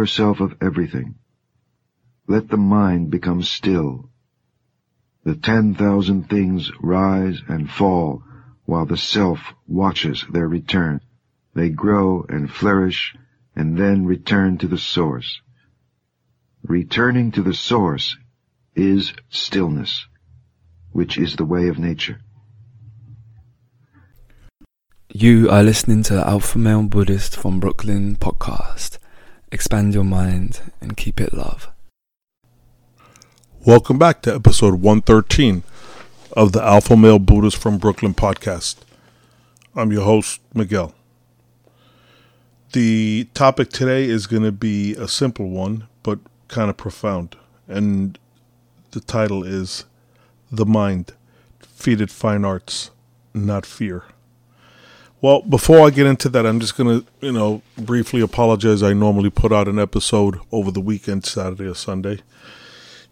Yourself of everything. Let the mind become still. The ten thousand things rise and fall while the self watches their return. They grow and flourish and then return to the source. Returning to the source is stillness, which is the way of nature. You are listening to the Alpha Male Buddhist from Brooklyn podcast. Expand your mind and keep it love. Welcome back to episode 113 of the Alpha Male Buddhist from Brooklyn podcast. I'm your host, Miguel. The topic today is going to be a simple one, but kind of profound. And the title is The Mind Feed It Fine Arts, Not Fear. Well, before I get into that, I'm just going to, you know, briefly apologize. I normally put out an episode over the weekend, Saturday or Sunday.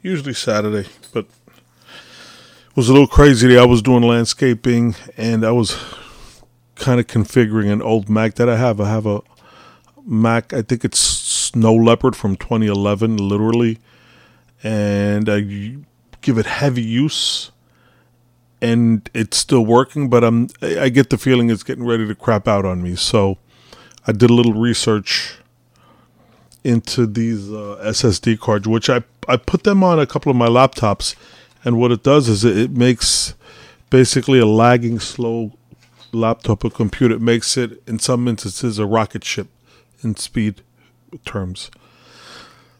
Usually Saturday, but it was a little crazy. I was doing landscaping and I was kind of configuring an old Mac that I have. I have a Mac, I think it's Snow Leopard from 2011, literally. And I give it heavy use and it's still working, but I'm I get the feeling it's getting ready to crap out on me. So I did a little research into these uh, SSD cards, which I I put them on a couple of my laptops, and what it does is it, it makes basically a lagging, slow laptop or computer. It makes it in some instances a rocket ship in speed terms.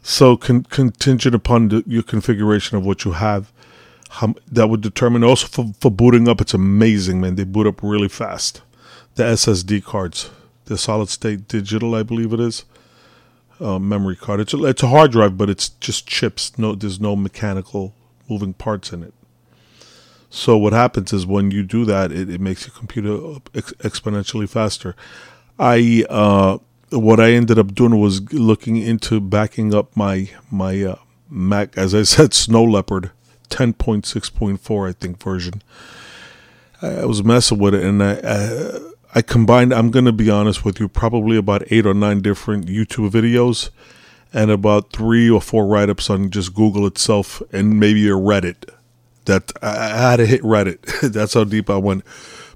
So con- contingent upon the, your configuration of what you have how, that would determine also for, for booting up. It's amazing, man. They boot up really fast. The SSD cards, the solid state digital, I believe it is, uh, memory card. It's a, it's a hard drive, but it's just chips. No, there's no mechanical moving parts in it. So what happens is when you do that, it, it makes your computer ex- exponentially faster. I uh, what I ended up doing was looking into backing up my my uh, Mac, as I said, Snow Leopard 10.6.4, I think, version. I was messing with it and I, I, I combined, I'm going to be honest with you, probably about eight or nine different YouTube videos and about three or four write ups on just Google itself and maybe a Reddit. That I, had to hit Reddit. That's how deep I went.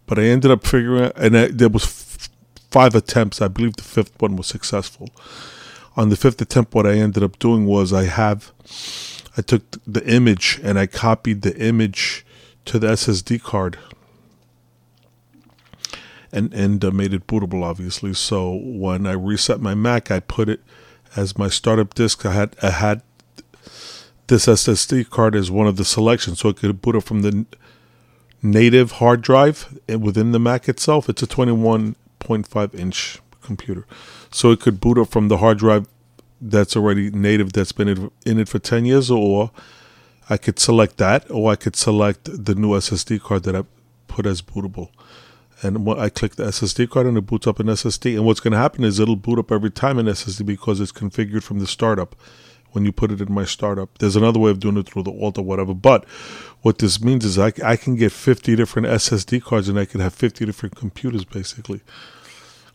But I ended up figuring out, and I, there was f- five attempts. I believe the fifth one was successful. On the fifth attempt, what I ended up doing was I have I took the image and I copied the image to the SSD card. And and uh, made it bootable obviously. So when I reset my Mac I put it as my startup disk. I had I had this SSD card as one of the selections so it could boot up from the native hard drive within the Mac itself. It's a 21.5 inch computer. So it could boot up from the hard drive that's already native that's been in it for 10 years or I could select that or I could select the new SSD card that I put as bootable. And I click the SSD card and it boots up an SSD. And what's going to happen is it'll boot up every time an SSD because it's configured from the startup when you put it in my startup. There's another way of doing it through the alt or whatever. But what this means is I, I can get 50 different SSD cards and I can have 50 different computers basically.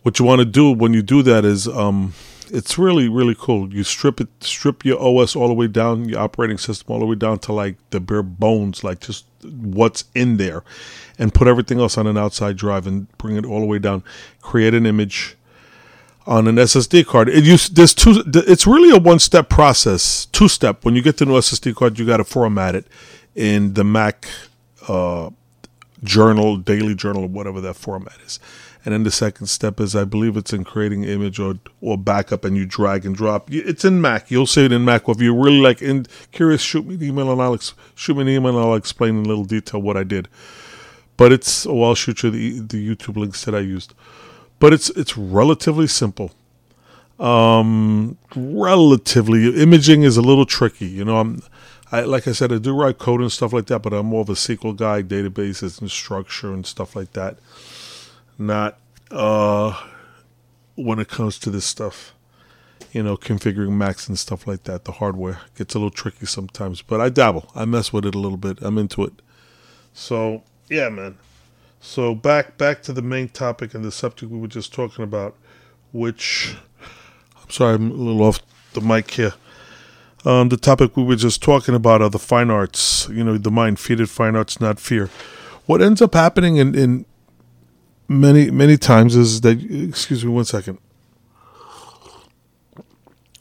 What you want to do when you do that is um, it's really really cool. You strip it, strip your OS all the way down, your operating system all the way down to like the bare bones, like just what's in there, and put everything else on an outside drive and bring it all the way down. Create an image on an SSD card. It use there's two. It's really a one step process, two step. When you get the new SSD card, you got to format it in the Mac uh, journal, daily journal, or whatever that format is. And then the second step is, I believe it's in creating image or or backup, and you drag and drop. It's in Mac. You'll see it in Mac. Or if you're really like in, curious, shoot me an email and I'll ex- shoot me an email and I'll explain in little detail what I did. But it's well, I'll shoot you the the YouTube links that I used. But it's it's relatively simple. Um, relatively imaging is a little tricky. You know, I'm. I, like I said, I do write code and stuff like that, but I'm more of a SQL guy, databases and structure and stuff like that not uh, when it comes to this stuff. You know, configuring Macs and stuff like that. The hardware gets a little tricky sometimes, but I dabble. I mess with it a little bit. I'm into it. So yeah, man. So back back to the main topic and the subject we were just talking about, which I'm Sorry, I'm a little off the mic here. Um, the topic we were just talking about are the fine arts. You know, the mind feeded fine arts, not fear. What ends up happening in, in many many times is that excuse me one second.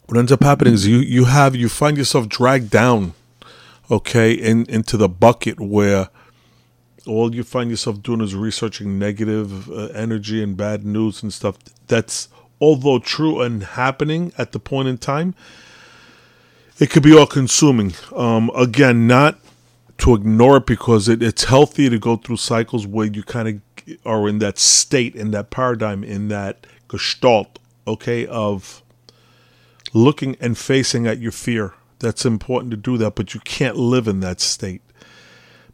What ends up happening is you you have you find yourself dragged down, okay, in into the bucket where all you find yourself doing is researching negative uh, energy and bad news and stuff. That's although true and happening at the point in time, it could be all consuming. Um, again, not to ignore it because it, it's healthy to go through cycles where you kind of are in that state, in that paradigm, in that gestalt, okay, of looking and facing at your fear. That's important to do that, but you can't live in that state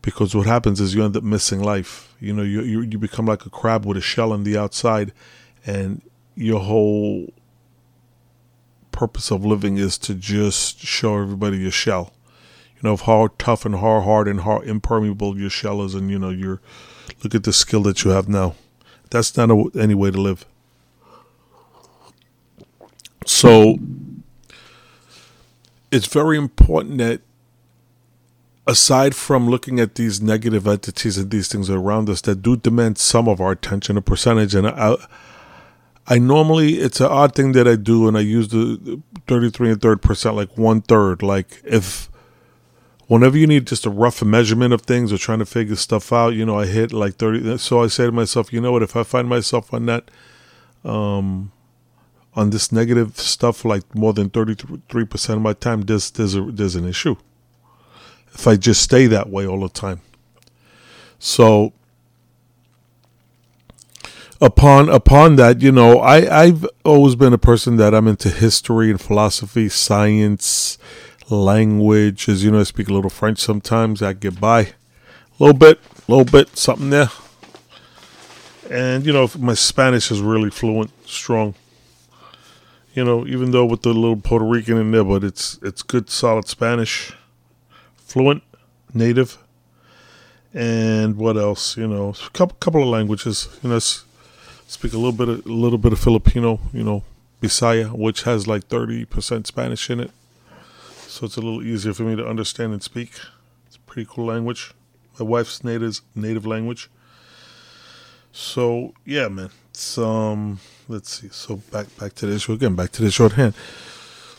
because what happens is you end up missing life. You know, you, you, you become like a crab with a shell on the outside, and your whole purpose of living is to just show everybody your shell. You know, how tough and how hard and how impermeable your shell is, and you know, you're look at the skill that you have now. That's not a, any way to live. So, it's very important that aside from looking at these negative entities and these things around us that do demand some of our attention, a percentage, and I, I normally it's an odd thing that I do, and I use the thirty-three and third percent, like one third. Like if whenever you need just a rough measurement of things or trying to figure stuff out, you know, I hit like thirty. So I say to myself, you know what? If I find myself on that, um, on this negative stuff, like more than thirty-three percent of my time, there's there's a there's an issue. If I just stay that way all the time, so upon upon that, you know, I I've always been a person that I'm into history and philosophy, science, language. As you know, I speak a little French sometimes. I get by a little bit, a little bit, something there. And you know, my Spanish is really fluent, strong. You know, even though with the little Puerto Rican in there, but it's it's good, solid Spanish, fluent, native and what else? You know, a couple couple of languages. You know, speak a little bit of, a little bit of Filipino, you know, Bisaya, which has like 30% Spanish in it. So it's a little easier for me to understand and speak. It's a pretty cool language. My wife's native native language. So yeah, man. It's um let's see. So back back to the issue again, back to the shorthand.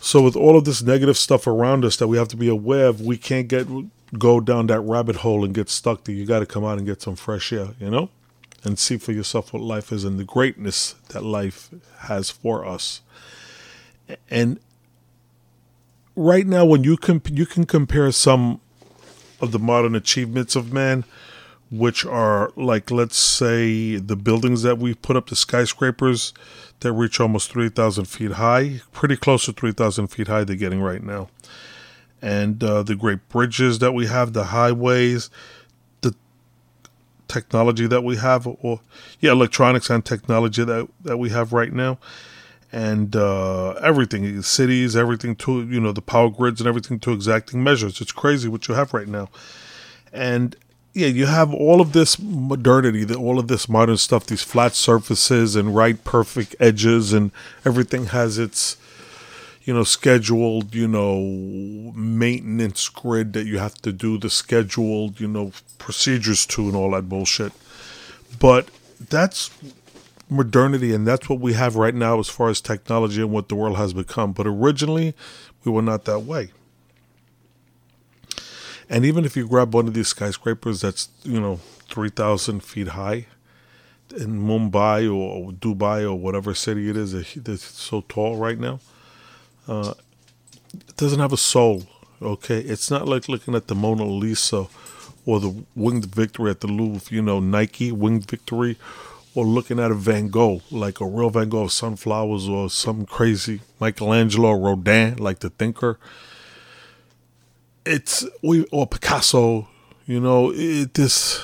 So with all of this negative stuff around us that we have to be aware of, we can't get go down that rabbit hole and get stuck there. You gotta come out and get some fresh air, you know? and see for yourself what life is and the greatness that life has for us. And right now, when you comp- you can compare some of the modern achievements of man, which are like let's say the buildings that we put up, the skyscrapers that reach almost three thousand feet high, pretty close to three thousand feet high. They're getting right now, and uh, the great bridges that we have, the highways, the technology that we have, or yeah, electronics and technology that that we have right now, and uh, everything, cities, everything to you know the power grids and everything to exacting measures. It's crazy what you have right now, and yeah, you have all of this modernity, all of this modern stuff, these flat surfaces and right perfect edges, and everything has its you know, scheduled, you know, maintenance grid that you have to do the scheduled, you know, procedures to and all that bullshit. But that's modernity and that's what we have right now as far as technology and what the world has become. But originally, we were not that way. And even if you grab one of these skyscrapers that's, you know, 3,000 feet high in Mumbai or Dubai or whatever city it is that's so tall right now, uh, it doesn't have a soul. Okay, it's not like looking at the Mona Lisa or the Winged Victory at the Louvre. You know, Nike Winged Victory, or looking at a Van Gogh, like a real Van Gogh sunflowers, or some crazy Michelangelo Rodin, like the Thinker. It's we or Picasso. You know, it this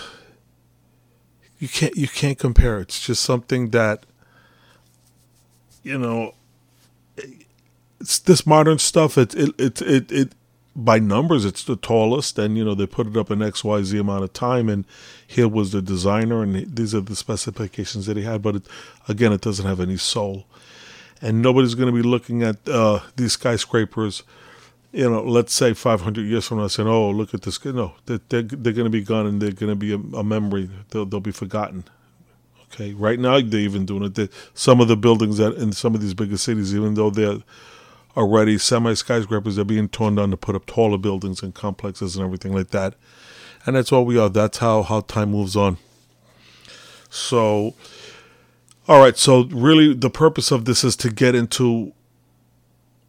you can't you can't compare. It's just something that you know it's this modern stuff. It it it it, it by numbers it's the tallest, and you know they put it up in X Y Z amount of time, and here was the designer, and these are the specifications that he had. But it, again, it doesn't have any soul. and nobody's going to be looking at uh, these skyscrapers. You know, let's say 500 years from now, saying, "Oh, look at this." No, they're they're, going to be gone, and they're going to be a, a memory. They'll they'll be forgotten. Okay, right now they're even doing it. They, some of the buildings that in some of these bigger cities, even though they're already semi skyscrapers, they're being torn down to put up taller buildings and complexes and everything like that. And that's all we are. That's how how time moves on. So, all right. So really, the purpose of this is to get into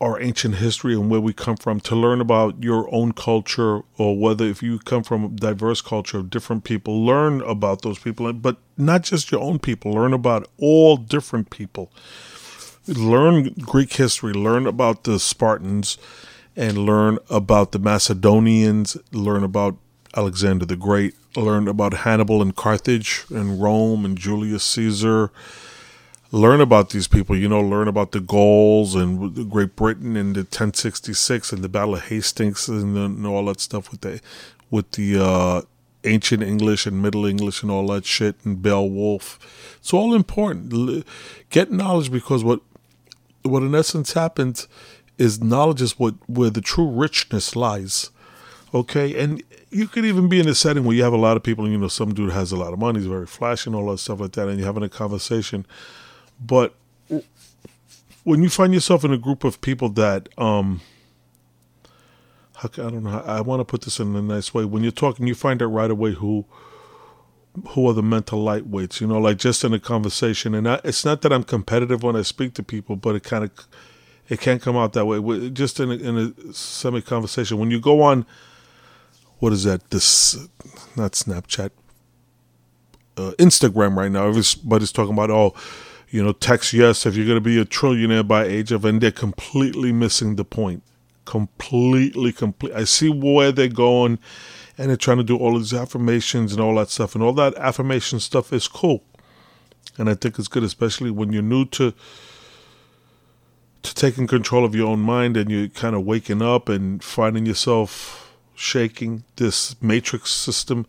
our ancient history and where we come from, to learn about your own culture, or whether if you come from a diverse culture of different people, learn about those people, but not just your own people. Learn about all different people. Learn Greek history. Learn about the Spartans, and learn about the Macedonians. Learn about Alexander the Great. Learn about Hannibal and Carthage and Rome and Julius Caesar learn about these people. You know, learn about the Gauls and Great Britain and the 1066 and the Battle of Hastings and, the, and all that stuff with the with the uh, ancient English and Middle English and all that shit and Beowulf. It's all important. Get knowledge because what what in essence happens is knowledge is what where the true richness lies. Okay, and you could even be in a setting where you have a lot of people, and you know, some dude has a lot of money, he's very flashy and all that stuff like that, and you're having a conversation but when you find yourself in a group of people that, um, I don't know, I want to put this in a nice way. When you're talking, you find out right away who who are the mental lightweights. You know, like just in a conversation, and I, it's not that I'm competitive when I speak to people, but it kind of it can't come out that way. Just in a, in a semi conversation, when you go on, what is that? This not Snapchat, uh, Instagram right now. Everybody's talking about oh you know, text yes if you're going to be a trillionaire by age of, and they're completely missing the point. Completely, complete. I see where they're going, and they're trying to do all these affirmations and all that stuff, and all that affirmation stuff is cool, and I think it's good, especially when you're new to to taking control of your own mind, and you're kind of waking up and finding yourself shaking this matrix system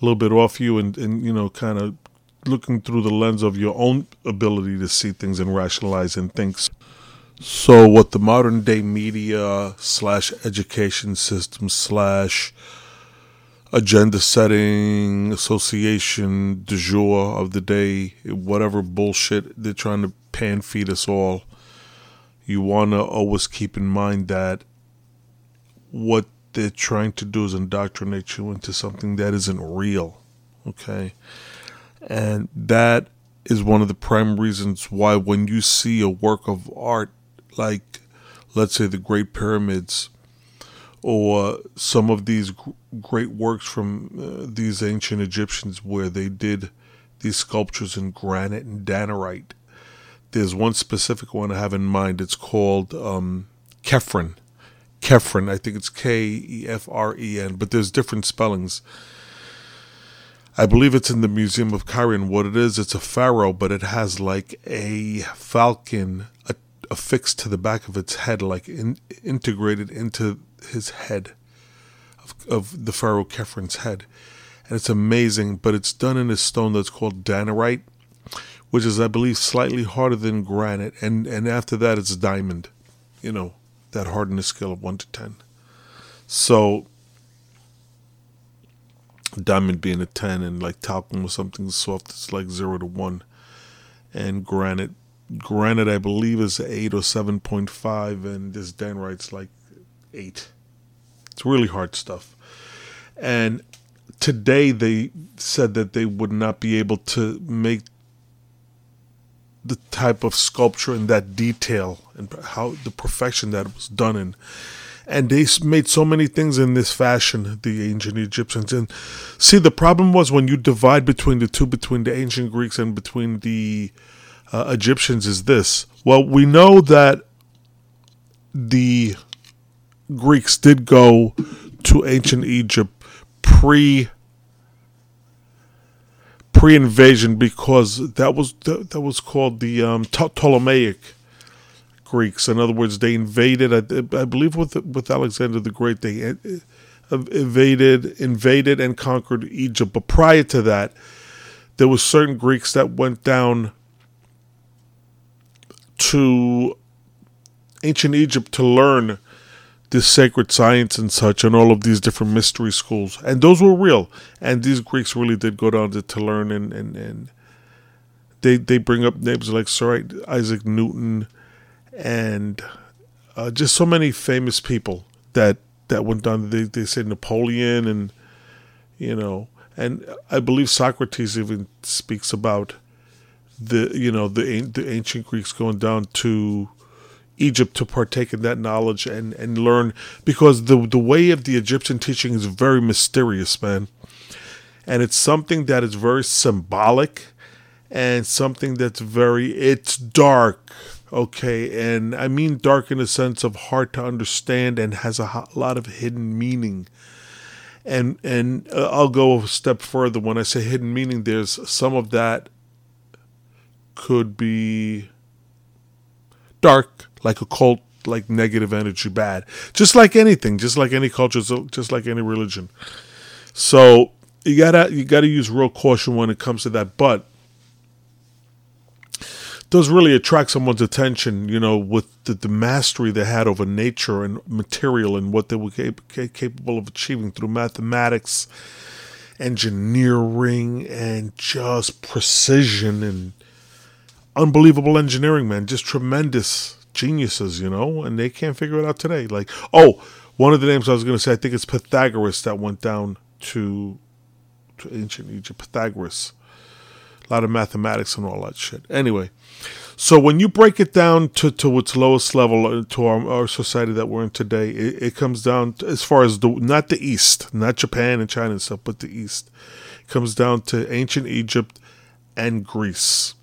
a little bit off you, and and you know, kind of looking through the lens of your own ability to see things and rationalize and think. So, what the modern day media slash education system slash agenda setting association du jour of the day, whatever bullshit they're trying to pan feed us all, you want to always keep in mind that what they're trying to do is indoctrinate you into something that isn't real. Okay? And that is one of the prime reasons why when you see a work of art like, let's say, the Great Pyramids or some of these great works from uh, these ancient Egyptians where they did these sculptures in granite and danarite. There's one specific one I have in mind. It's called um, Kefren. Kefren, I think it's K E F R E N, but there's different spellings. I believe it's in the Museum of Cairo. And what it is, it's a pharaoh, but it has like a falcon affixed to the back of its head, like in, integrated into his head of, of the pharaoh Khafre's head. And it's amazing, but it's done in a stone that's called danarite, which is, I believe, slightly harder than granite. And, and after that, it's diamond, you know, that hardness scale of 1 to 10. So diamond being a 10 and like talcum was something soft it's like 0 to 1 and granite granite i believe is 8 or 7.5 and this danarite's like 8 it's really hard stuff and today they said that they would not be able to make the type of sculpture and that detail and how the perfection that was done in and they made so many things in this fashion, the ancient Egyptians. And see, the problem was when you divide between the two, between the ancient Greeks and between the uh, Egyptians, is this. Well, we know that the Greeks did go to ancient Egypt pre pre-invasion because that was that, that was called the um, Ptolemaic Greeks. In other words, they invaded. I, I believe with with Alexander the Great, they uh, invaded, invaded, and conquered Egypt. But prior to that, there were certain Greeks that went down to ancient Egypt to learn this sacred science and such, and all of these different mystery schools, and those were real. And these Greeks really did go down to, to learn, and, and, and they they bring up names like Sir Isaac Newton, and uh, just so many famous people that that went down. They they say Napoleon, and you know, and I believe Socrates even speaks about the you know the the ancient Greeks going down to Egypt to partake in that knowledge and and learn because the the way of the Egyptian teaching is very mysterious, man, and it's something that is very symbolic and something that's very it's dark okay? And i mean dark in the sense of hard to understand and has a lot of hidden meaning. And and uh, I'll go a step further. When I say hidden meaning. There's some of that could be dark, like a cult, like negative energy, bad. Just like anything, just like any culture, just like any religion. So you gotta you gotta use real caution when it comes to that. But does really attract someone's attention, you know, with the, the, mastery they had over nature and material and what they were cap- capable of achieving through mathematics, engineering, and just precision and unbelievable engineering, man. Just tremendous geniuses, you know, and they can't figure it out today. Like, oh, one of the names I was going to say, I think it's Pythagoras that went down to to ancient Egypt. Pythagoras. A lot of mathematics and all that shit. Anyway, so when you break it down to, to its lowest level, uh, to our, our society that we're in today, it, it comes down to, as far as the not the East, not Japan and China and stuff, but the East. It comes down to ancient Egypt and Greece.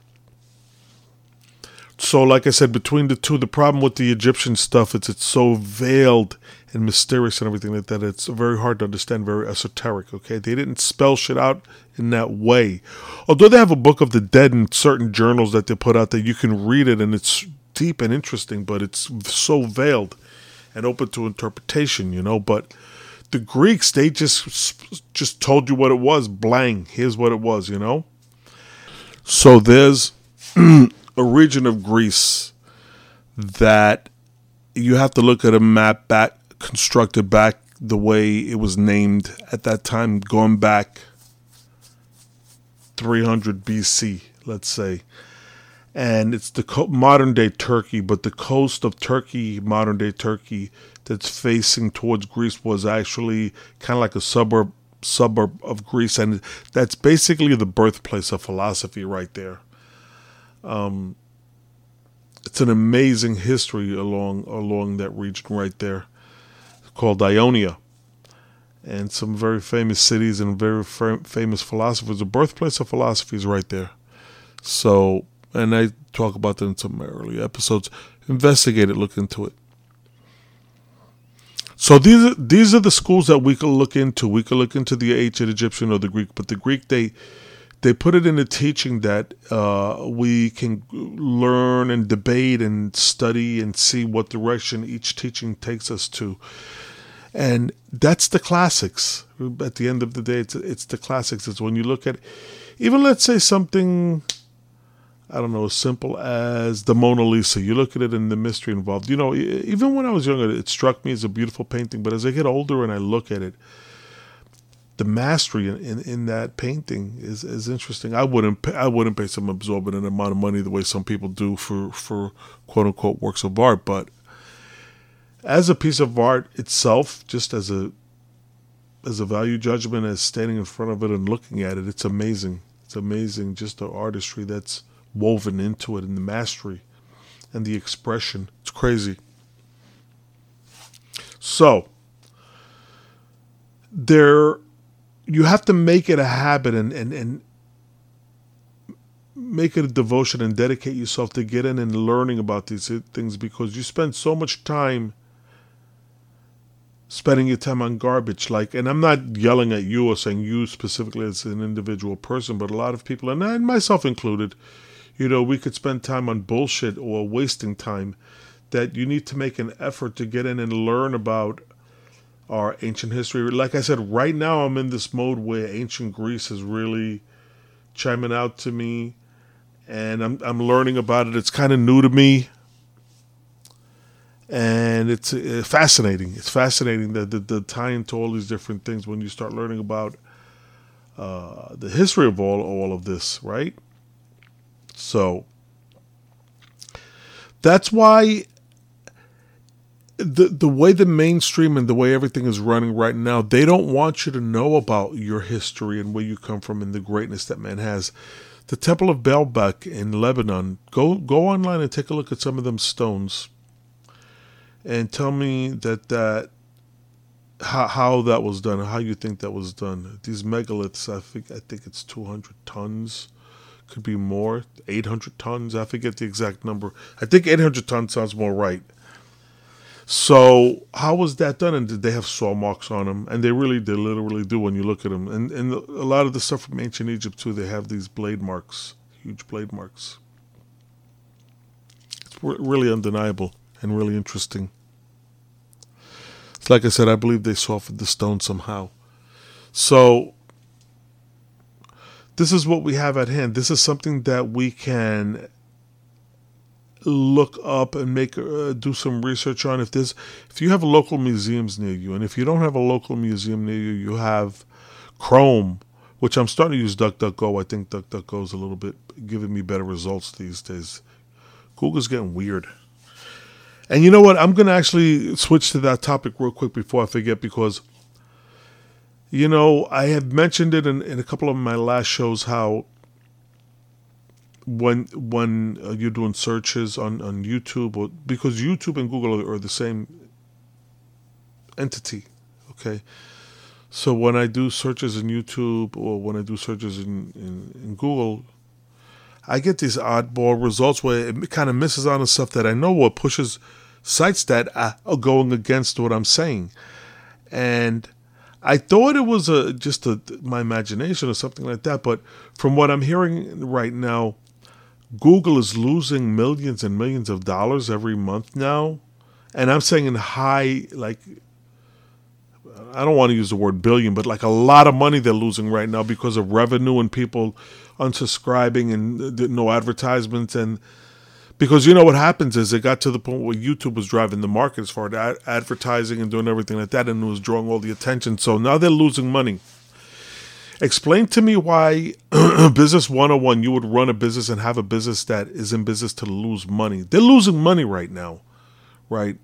So, like I said, between the two, the problem with the Egyptian stuff is it's so veiled and mysterious and everything like that. It's very hard to understand, very esoteric. Okay, they didn't spell shit out in that way. Although they have a book of the dead in certain journals that they put out that you can read it and it's deep and interesting, but it's so veiled and open to interpretation, you know. But the Greeks, they just just told you what it was. Blang, here's what it was, you know. So there's a region of Greece that you have to look at a map back constructed back the way it was named at that time, going back 300 BC, let's say. And it's the co- modern day Turkey, but the coast of Turkey, modern day Turkey, that's facing towards Greece was actually kind of like a suburb suburb of Greece, and that's basically the birthplace of philosophy right there. Um, it's an amazing history along along that region right there called Ionia. And some very famous cities and very famous philosophers. The birthplace of philosophy is right there. So, and I talk about that in some early episodes. Investigate it, look into it. So these are, these are the schools that we could look into. We could look into the ancient Egyptian or the Greek, but the Greek they they put it in the teaching that uh, we can learn and debate and study and see what direction each teaching takes us to. And that's the classics. At the end of the day, it's, it's the classics. It's when you look at, even let's say something, I don't know, as simple as the Mona Lisa. You look at it and the mystery involved. You know, even when I was younger, it struck me as a beautiful painting. But as I get older and I look at it, the mastery in, in, in, that painting is, is interesting. I wouldn't pay, I wouldn't pay some absorbent amount of money the way some people do for for quote unquote works of art, but as a piece of art itself, just as a as a value judgment, as standing in front of it and looking at it, it's amazing. It's amazing just the artistry that's woven into it and the mastery and the expression. It's crazy. So there you have to make it a habit and, and, and make it a devotion and dedicate yourself to getting in and learning about these things because you spend so much time spending your time on garbage. Like and i'm not yelling at you or saying you specifically as an individual person but a lot of people and, and myself included you know we could spend time on bullshit or wasting time that you need to make an effort to get in and learn about our ancient history. Like I said, right now I'm in this mode where ancient Greece is really chiming out to me, and I'm I'm learning about it. It's kind of new to me, and it's uh, fascinating. It's fascinating that the, the tie into all these different things when you start learning about uh, the history of all all of this, right? So that's why the the way the mainstream and the way everything is running right now, they don't want you to know about your history and where you come from and the greatness that man has. The Temple of Baalbek in Lebanon. Go go online and take a look at some of them stones, and tell me that that how how that was done, how you think that was done. These megaliths, I think I think it's two hundred tons, could be more, eight hundred tons. I forget the exact number. I think eight hundred tons sounds more right so how was that done? And did they have saw marks on them? And they really, they literally do when you look at them. And and a lot of the stuff from ancient Egypt too, they have these blade marks, huge blade marks. It's really undeniable and really interesting. It's like I said, I believe they softened the stone somehow. So this is what we have at hand. This is something that we can look up and make uh, do some research on if there's if you have local museums near you and if you don't have a local museum near you you have chrome which i'm starting to use duckduckgo. I think duckduckgo is a little bit giving me better results these days. Google's getting weird. And you know what? I'm going to actually switch to that topic real quick before i forget because you know i have mentioned it in, in a couple of my last shows how when when uh, you're doing searches on on YouTube or because YouTube and Google are, are the same entity, okay. So when I do searches in YouTube or when I do searches in, in, in Google, I get these oddball results where it kind of misses on the stuff that I know or pushes sites that are going against what I'm saying. And I thought it was a just a, my imagination or something like that, but from what I'm hearing right now, Google is losing millions and millions of dollars every month now. And I'm saying in high, like, I don't want to use the word billion, but like a lot of money they're losing right now because of revenue and people unsubscribing and no advertisements. And because you know what happens is it got to the point where YouTube was driving the market as far as advertising and doing everything like that, and it was drawing all the attention. So now they're losing money. Explain to me why business 101 you would run a business and have a business that is in business to lose money. They're losing money right now, right?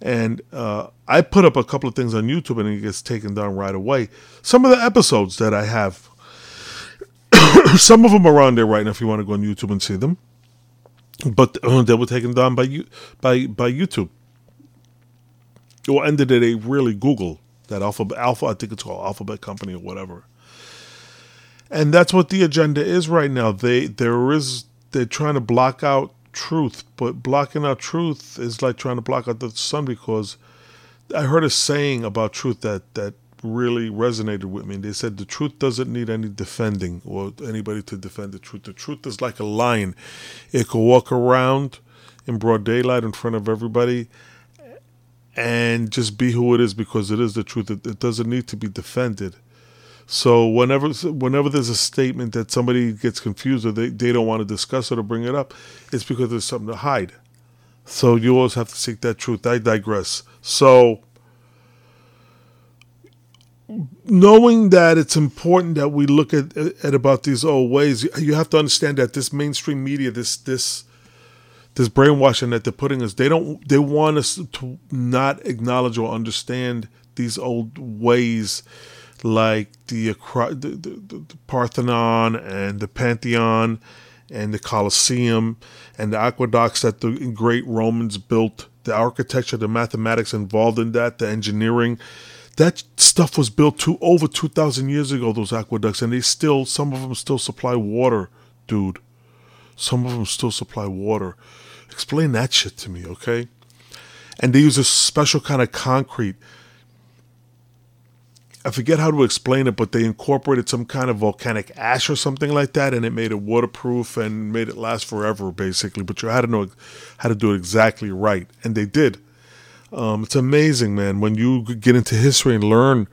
And uh, I put up a couple of things on YouTube and it gets taken down right away. Some of the episodes that I have, some of them are on there right now if you want to go on YouTube and see them. But uh, they were taken down by you, by by YouTube. Or ended at a really Google that Alphabet Alpha I think it's called Alphabet Company or whatever and that's what the agenda is right now. They there is they're trying to block out truth, but blocking out truth is like trying to block out the sun because I heard a saying about truth that that really resonated with me. They said the truth doesn't need any defending or anybody to defend the truth. The truth is like a lion; it can walk around in broad daylight in front of everybody and just be who it is because it is the truth. It, it doesn't need to be defended. So whenever whenever there's a statement that somebody gets confused or they, they don't want to discuss it or bring it up, it's because there's something to hide. So you always have to seek that truth. I digress. So knowing that it's important that we look at, at about these old ways, you have to understand that this mainstream media, this this this brainwashing that they're putting us, they don't they want us to not acknowledge or understand these old ways like the, the, the, the Parthenon and the Pantheon and the Colosseum and the aqueducts that the great Romans built, the architecture, the mathematics involved in that, the engineering. That stuff was built to over 2,000 years ago, those aqueducts, and they still, some of them still supply water, dude. Some of them still supply water. Explain that shit to me, okay? And they use a special kind of concrete I forget how to explain it, but they incorporated some kind of volcanic ash or something like that, and it made it waterproof and made it last forever, basically. But you had to know how to do it exactly right, and they did. Um, it's amazing, man, when you get into history and learn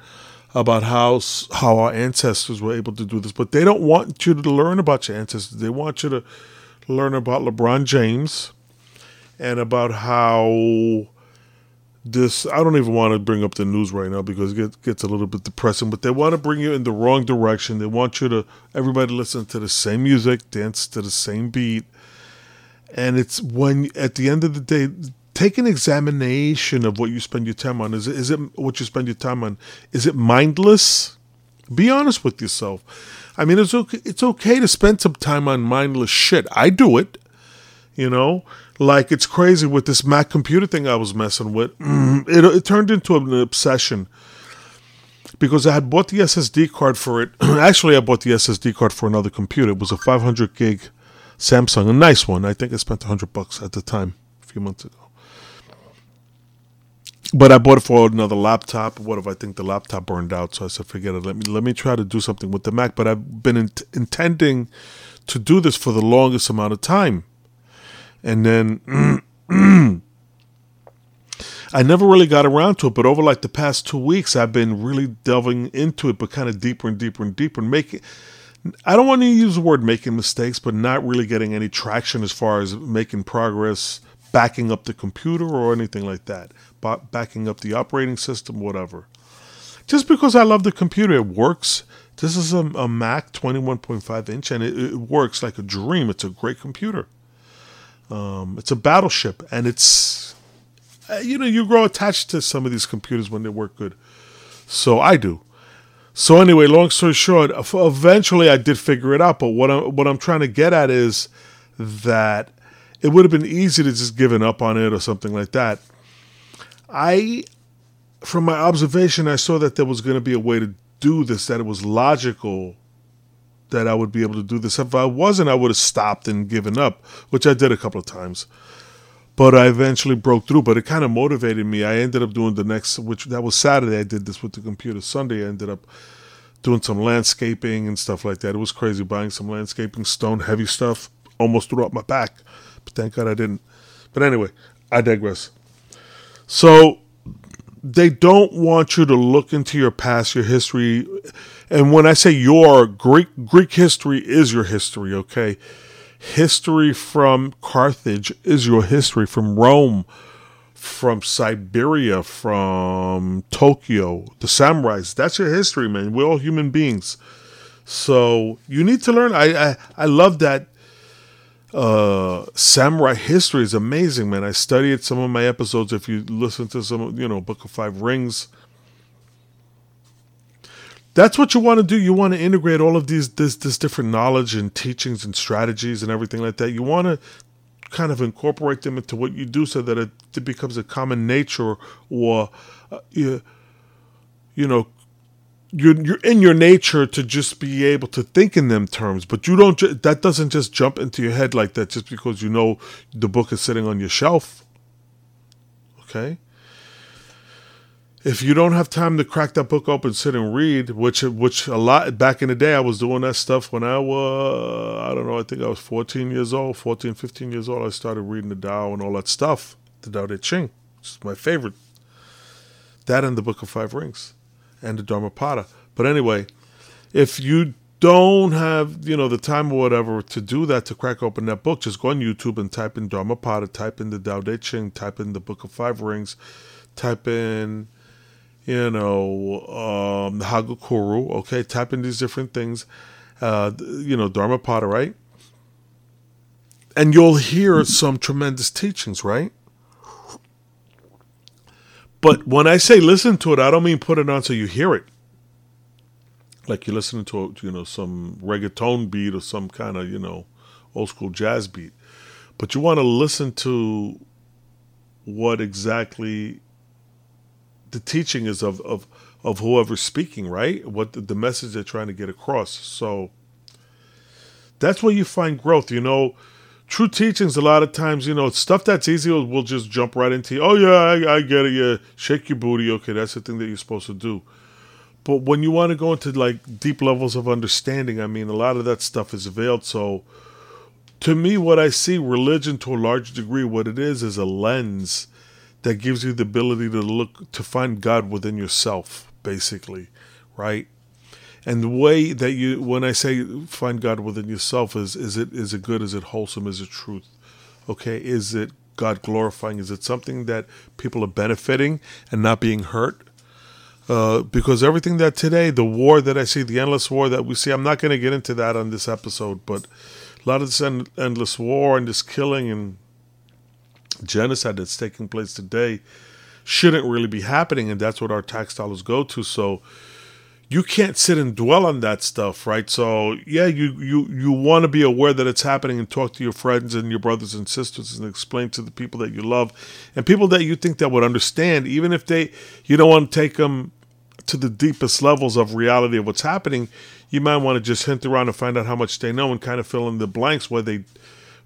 about how how our ancestors were able to do this. But they don't want you to learn about your ancestors. They want you to learn about LeBron James and about how this I don't even want to bring up the news right now because it gets, a little bit depressing. But they want to bring you in the wrong direction. They want you to everybody listen to the same music, dance to the same beat, and it's when at the end of the day, take an examination of what you spend your time on. Is it is it what you spend your time on? Is it mindless? Be honest with yourself. I mean, it's okay. It's okay to spend some time on mindless shit. I do it. You know, like it's crazy with this Mac computer thing I was messing with. Mm, it, it turned into an obsession because I had bought the SSD card for it. Actually, I bought the SSD card for another computer. It was a 500 gig Samsung, a nice one. I think I spent 100 bucks at the time, a few months ago. But I bought it for another laptop. What if I think the laptop burned out? So I said, forget it. Let me let me try to do something with the Mac. But I've been in- intending to do this for the longest amount of time and then I never really got around to it, but over like the past two weeks, I've been really delving into it, but kind of deeper and deeper and deeper, and making. I don't want to use the word making mistakes, but not really getting any traction as far as making progress, backing up the computer or anything like that, backing up the operating system, whatever. Just because I love the computer, it works. This is a, a Mac 21.5 inch, and it, it works like a dream. It's a great computer. Um, it's a battleship, and it's uh, you know you grow attached to some of these computers when they work good. So I do. So anyway, long story short, eventually I did figure it out. But what I'm what I'm trying to get at is that it would have been easy to just given up on it or something like that. I, from my observation, I saw that there was going to be a way to do this that it was logical that I would be able to do this. If I wasn't, I would have stopped and given up, which I did a couple of times. But I eventually broke through. But it kind of motivated me. I ended up doing the next, which that was Saturday. I did this with the computer. Sunday, I ended up doing some landscaping and stuff like that. It was crazy buying some landscaping, stone heavy stuff. Almost threw up my back, but thank God I didn't. But anyway, I digress. So they don't want you to look into your past, your history and when I say your Greek Greek history is your history, okay? History from Carthage is your history from Rome, from Siberia, from Tokyo, the samurais. That's your history, man. We're all human beings. So you need to learn. I I, I love that uh, samurai history is amazing, man. I studied some of my episodes. If you listen to some, you know, Book of Five Rings, that's what you want to do. You want to integrate all of these this this different knowledge and teachings and strategies and everything like that. You want to kind of incorporate them into what you do so that it, it becomes a common nature or uh, you, you know you're you're in your nature to just be able to think in them terms, but you don't. Ju- that doesn't just jump into your head like that just because you know the book is sitting on your shelf. Okay, if you don't have time to crack that book open, sit and read, which which a lot back in the day I was doing that stuff when I was I don't know, I think I was 14 years old, 14, 15 years old. I started reading the Tao and all that stuff, the Tao Te Ching, which is my favorite. That and the Book of Five Rings, and the Dharmapada. But anyway, if you don't have you know the time or whatever to do that to crack open that book, just go on YouTube and type in Dharmapada, type in the Tao Te Ching, type in the Book of Five Rings, type in you know, um, the Hagakure, okay, type in these different things, uh, you know, Dharmapada, right? And you'll hear some tremendous teachings, right? But when I say listen to it, I don't mean put it on so you hear it. Like you're listening to, you know, some reggaeton beat or some kind of, you know, old school jazz beat. But you want to listen to what exactly the teaching is of of of whoever's speaking, right? What the, the message they're trying to get across. So that's where you find growth. You know, true teachings a lot of times, you know, stuff that's easy will just jump right into. Oh yeah, I, I get it. Yeah, shake your booty. Okay, that's the thing that you're supposed to do. But when you want to go into like deep levels of understanding, I mean, a lot of that stuff is veiled. So, to me, what I see religion to a large degree, what it is, is a lens that gives you the ability to look to find God within yourself, basically, right? And the way that you, when I say find God within yourself, is is it is it good? Is it wholesome? Is it truth? Okay, is it God glorifying? Is it something that people are benefiting and not being hurt? Uh, because everything that today, the war that I see, the endless war that we see, I'm not going to get into that on this episode, but a lot of this end, endless war and this killing and genocide that's taking place today shouldn't really be happening, and that's what our tax dollars go to. So you can't sit and dwell on that stuff, right? So yeah, you you you want to be aware that it's happening and talk to your friends and your brothers and sisters and explain to the people that you love and people that you think that would understand, even if they you don't want to take them to the deepest levels of reality of what's happening. You might want to just hint around and find out how much they know and kind of fill in the blanks where they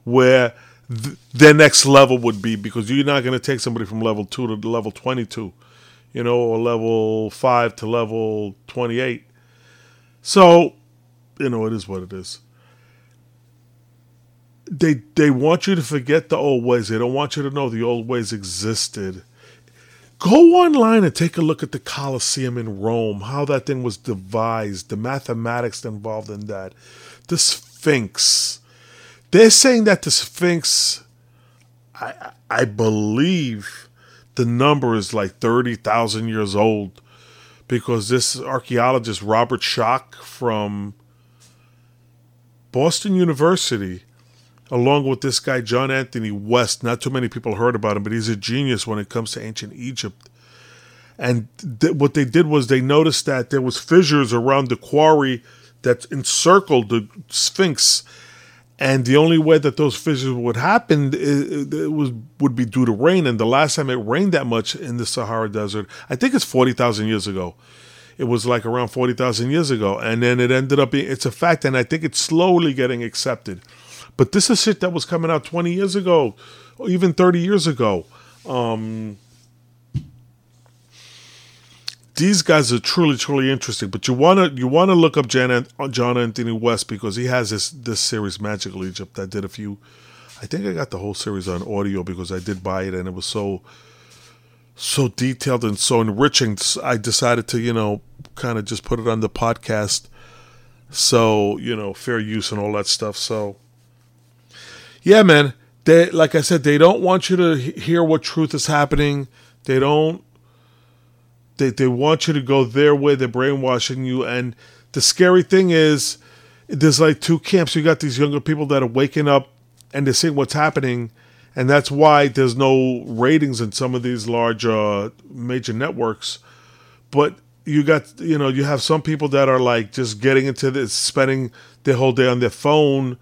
where th- their next level would be because you're not going to take somebody from level two to level 22 you know, or level 5 to level 28. So, you know, it is what it is. They they want you to forget the old ways. They don't want you to know the old ways existed. Go online and take a look at the Colosseum in Rome, how that thing was devised, the mathematics involved in that. The Sphinx. They're saying that the Sphinx, I I believe, the number is like 30,000 years old because this archaeologist, Robert Schoch from Boston University, along with this guy, John Anthony West, not too many people heard about him, but he's a genius when it comes to ancient Egypt. And th- what they did was they noticed that there was fissures around the quarry that encircled the Sphinx and the only way that those fissures would happen it, it was would be due to rain. And the last time it rained that much in the Sahara Desert, I think it's forty thousand years ago. It was like around forty thousand years ago, and then it ended up being it's a fact, and I think it's slowly getting accepted. But this is shit that was coming out twenty years ago, or even thirty years ago. Um, these guys are truly, truly interesting. But you wanna you wanna look up Jan, John Anthony West because he has this this series Magical Egypt. I did a few. I think I got the whole series on audio because I did buy it and it was so so detailed and so enriching. I decided to you know kind of just put it on the podcast. So you know fair use and all that stuff. So yeah, man. They like I said, they don't want you to hear what truth is happening. They don't they they want you to go their way. They're brainwashing you. And the scary thing is, there's like two camps. You got these younger people that are waking up and they're seeing what's happening, and that's why there's no ratings in some of these large uh, major networks. But you got you know you have some people that are like just getting into this, spending their whole day on their phone,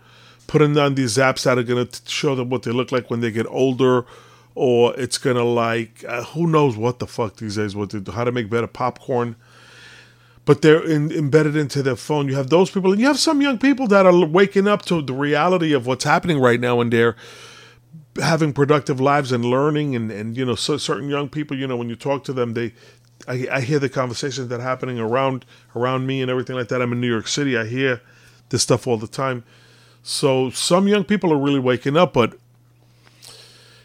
putting on these apps that are going to show them what they look like when they get older or it's gonna like uh, who knows what the fuck these days what to do, how to make better popcorn. But they're in, embedded into their phone. You have those people and you have some young people that are waking up to the reality of what's happening right now and they're having productive lives and learning and, and you know so certain young people you know when you talk to them they I, I hear the conversations that are happening around around me and everything like that. I'm in new york city. I hear this stuff all the time. So some young people are really waking up but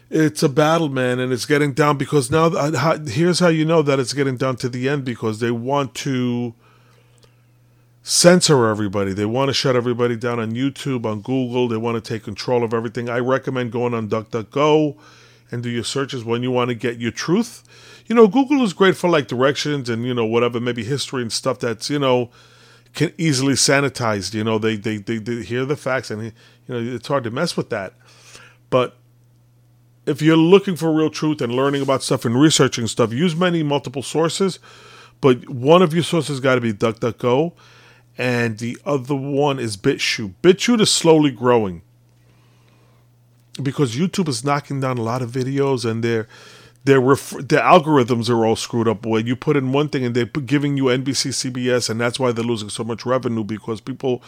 it's a battle, man, and it's getting down because now uh, here's how you know that it's getting down to the end because they want to censor everybody. They want to shut everybody down on YouTube, on Google. They want to take control of everything. I recommend going on DuckDuckGo and do your searches when you want to get your truth. You know, Google is great for like directions and you know whatever, maybe history and stuff that's you know can easily sanitized. You know, they they they, they hear the facts and you know it's hard to mess with that, but if you're looking for real truth and learning about stuff and researching stuff, use many multiple sources, but one of your sources got to be DuckDuckGo, and the other one is BitChute. BitChute is slowly growing because YouTube is knocking down a lot of videos, and their their ref- their algorithms are all screwed up. Where you put in one thing and they're giving you NBC, CBS, and that's why they're losing so much revenue because people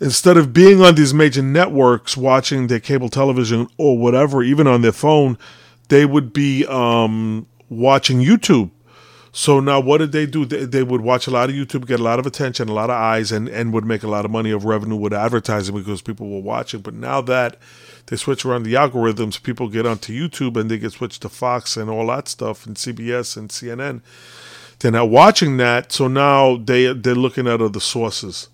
instead of being on these major networks watching their cable television or whatever, even on their phone, they would be um, watching YouTube. So now, what did they do? They, they, would watch a lot of YouTube, get a lot of attention, a lot of eyes, and, and would make a lot of money of revenue with advertising because people were watching. But now that they switch around the algorithms, people get onto YouTube and they get switched to Fox and all that stuff, and CBS and CNN. They're not watching that, so now they they're looking at other sources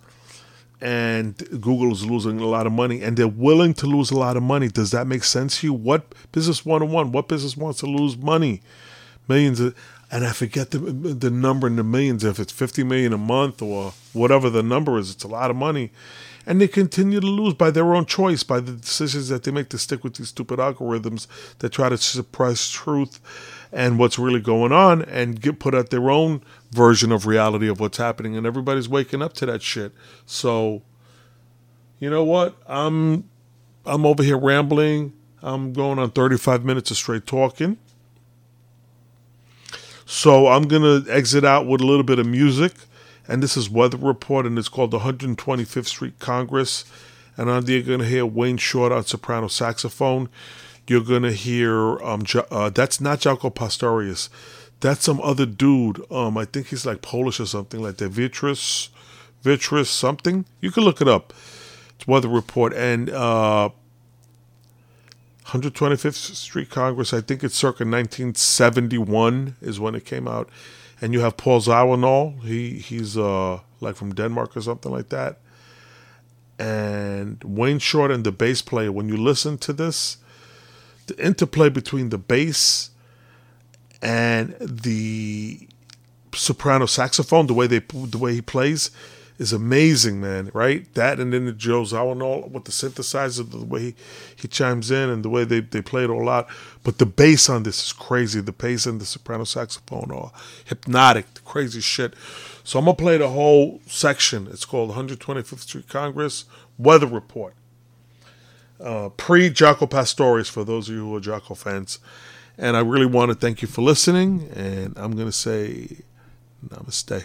and Google is losing a lot of money, and they're willing to lose a lot of money. Does that make sense to you? What business one on one? What business wants to lose money? Millions of, and I forget the the number in the millions. If it's fifty million a month or whatever the number is, it's a lot of money, and they continue to lose by their own choice, by the decisions that they make to stick with these stupid algorithms that try to suppress truth and what's really going on, and get put out their own version of reality of what's happening, and everybody's waking up to that shit. So, you know what? I'm I'm over here rambling. I'm going on 35 minutes of straight talking. So I'm gonna exit out with a little bit of music, and this is Weather Report, and it's called the 125th Street Congress. And on there, you're gonna hear Wayne Short on soprano saxophone. You're gonna hear um, uh, that's not Jaco Pastorius that's some other dude. Um, I think he's like Polish or something like that. Vitrus, Vitrus something. You can look it up. It's Weather Report and uh, 125th Street Congress. I think it's circa 1971 is when it came out. And you have Paul Zawinul. He he's uh like from Denmark or something like that. And Wayne Short and the bass player. When you listen to this, the interplay between the bass and the soprano saxophone, the way they the way he plays, is amazing, man. Right? That and then the Joe Zawinul with the synthesizer, the way he, he chimes in and the way they, they play it all out. But the bass on this is crazy. The bass and the soprano saxophone are hypnotic, crazy shit. So I'm gonna play the whole section. It's called 125th Street Congress Weather Report. Uh, pre Jaco Pastorius for those of you who are Jaco fans. And I really want to thank you for listening. And I'm going to say namaste.